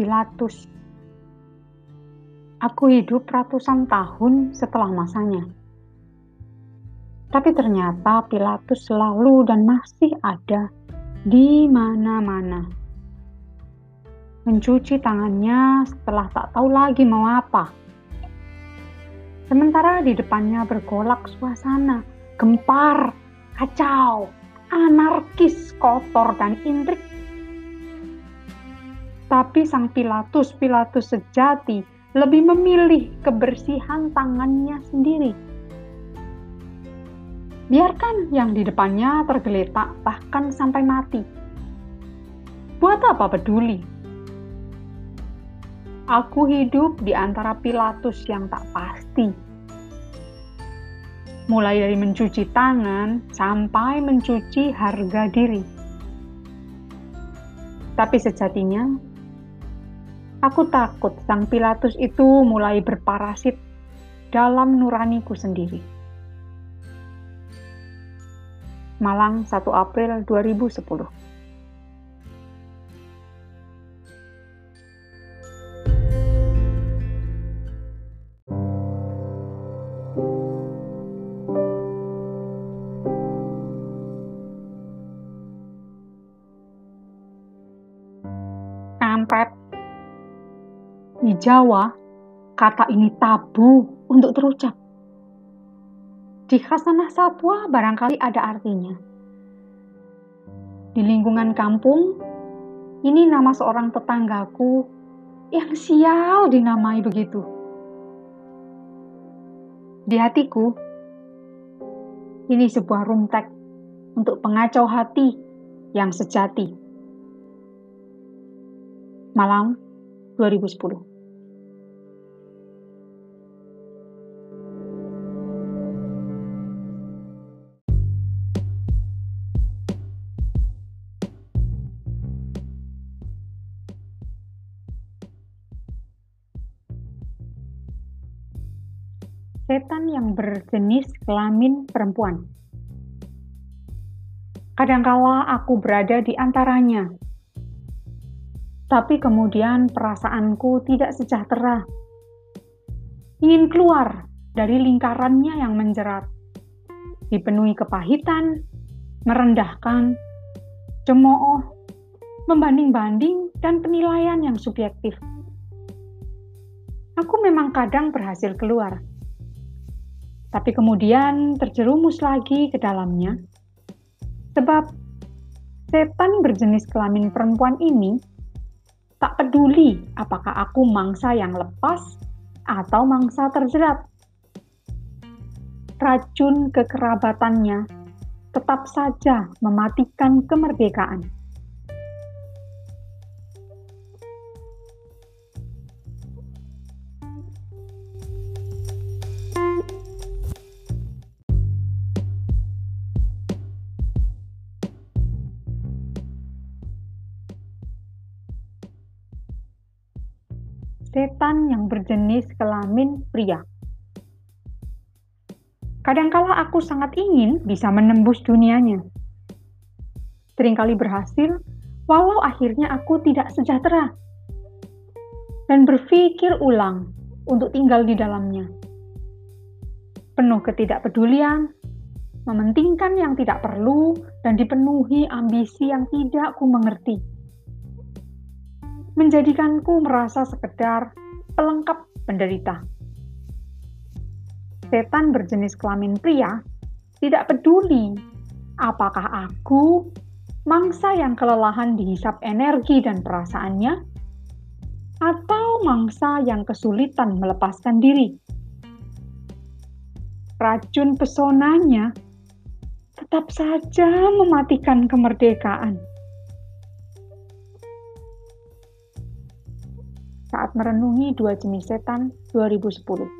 Pilatus. Aku hidup ratusan tahun setelah masanya. Tapi ternyata Pilatus selalu dan masih ada di mana-mana. Mencuci tangannya setelah tak tahu lagi mau apa. Sementara di depannya bergolak suasana, gempar, kacau, anarkis, kotor, dan intrik. Tapi sang Pilatus, Pilatus sejati, lebih memilih kebersihan tangannya sendiri. Biarkan yang di depannya tergeletak bahkan sampai mati. Buat apa peduli? Aku hidup di antara Pilatus yang tak pasti. Mulai dari mencuci tangan sampai mencuci harga diri. Tapi sejatinya, Aku takut sang Pilatus itu mulai berparasit dalam nuraniku sendiri. Malang 1 April 2010 di Jawa, kata ini tabu untuk terucap. Di khasanah satwa barangkali ada artinya. Di lingkungan kampung, ini nama seorang tetanggaku yang sial dinamai begitu. Di hatiku, ini sebuah rumtek untuk pengacau hati yang sejati. Malam 2010 setan yang berjenis kelamin perempuan. Kadangkala aku berada di antaranya, tapi kemudian perasaanku tidak sejahtera. Ingin keluar dari lingkarannya yang menjerat, dipenuhi kepahitan, merendahkan, cemooh, membanding-banding, dan penilaian yang subjektif. Aku memang kadang berhasil keluar tapi kemudian terjerumus lagi ke dalamnya. Sebab setan berjenis kelamin perempuan ini tak peduli apakah aku mangsa yang lepas atau mangsa terjerat. Racun kekerabatannya tetap saja mematikan kemerdekaan. Setan yang berjenis kelamin pria. Kadangkala aku sangat ingin bisa menembus dunianya. Seringkali berhasil, walau akhirnya aku tidak sejahtera. Dan berpikir ulang untuk tinggal di dalamnya. Penuh ketidakpedulian, mementingkan yang tidak perlu, dan dipenuhi ambisi yang tidak ku mengerti menjadikanku merasa sekedar pelengkap penderita. Setan berjenis kelamin pria tidak peduli apakah aku mangsa yang kelelahan dihisap energi dan perasaannya atau mangsa yang kesulitan melepaskan diri. Racun pesonanya tetap saja mematikan kemerdekaan. Saat merenungi dua jenis setan 2010.